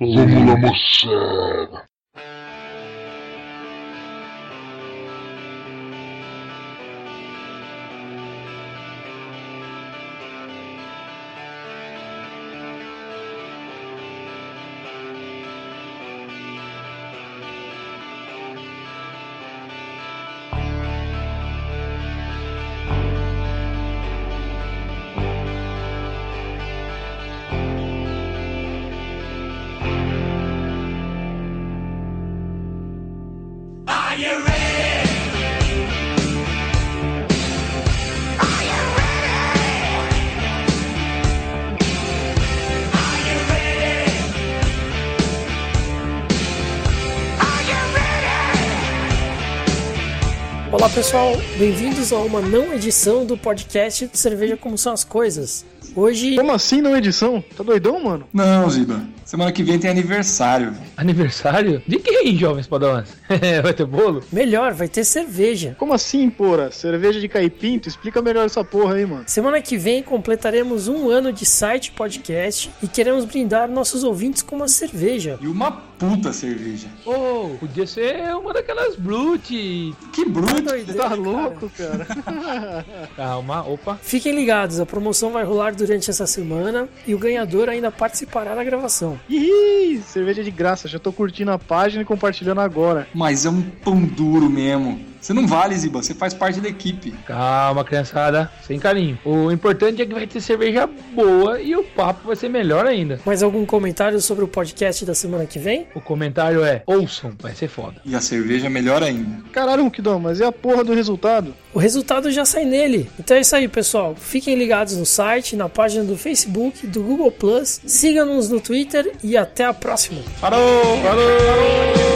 Somos la Mossad Olá pessoal, bem-vindos a uma não edição do podcast Cerveja Como São as Coisas. Hoje. Como assim não edição? Tá doidão, mano? Não, Ziba. Semana que vem tem aniversário. Aniversário? De quem, jovens padrões? vai ter bolo? Melhor, vai ter cerveja. Como assim, porra? Cerveja de caipinto? Explica melhor essa porra aí, mano. Semana que vem completaremos um ano de site podcast e queremos brindar nossos ouvintes com uma cerveja. E uma puta cerveja. Oh, podia ser uma daquelas Brute. Que bruto. Doideira, Tá cara. louco, cara? Calma, opa. Fiquem ligados, a promoção vai rolar durante essa semana e o ganhador ainda participará da gravação. Ih, cerveja de graça. Já tô curtindo a página e compartilhando agora. Mas é um pão duro mesmo. Você não vale, Ziba. Você faz parte da equipe. Calma, criançada. Sem carinho. O importante é que vai ter cerveja boa e o papo vai ser melhor ainda. Mais algum comentário sobre o podcast da semana que vem? O comentário é: ouçam, vai ser foda. E a cerveja é melhor ainda. Caralho, Mukidão, mas e a porra do resultado? O resultado já sai nele. Então é isso aí, pessoal. Fiquem ligados no site, na página do Facebook, do Google Plus. Sigam-nos no Twitter e até a próxima. Parou! Falou! She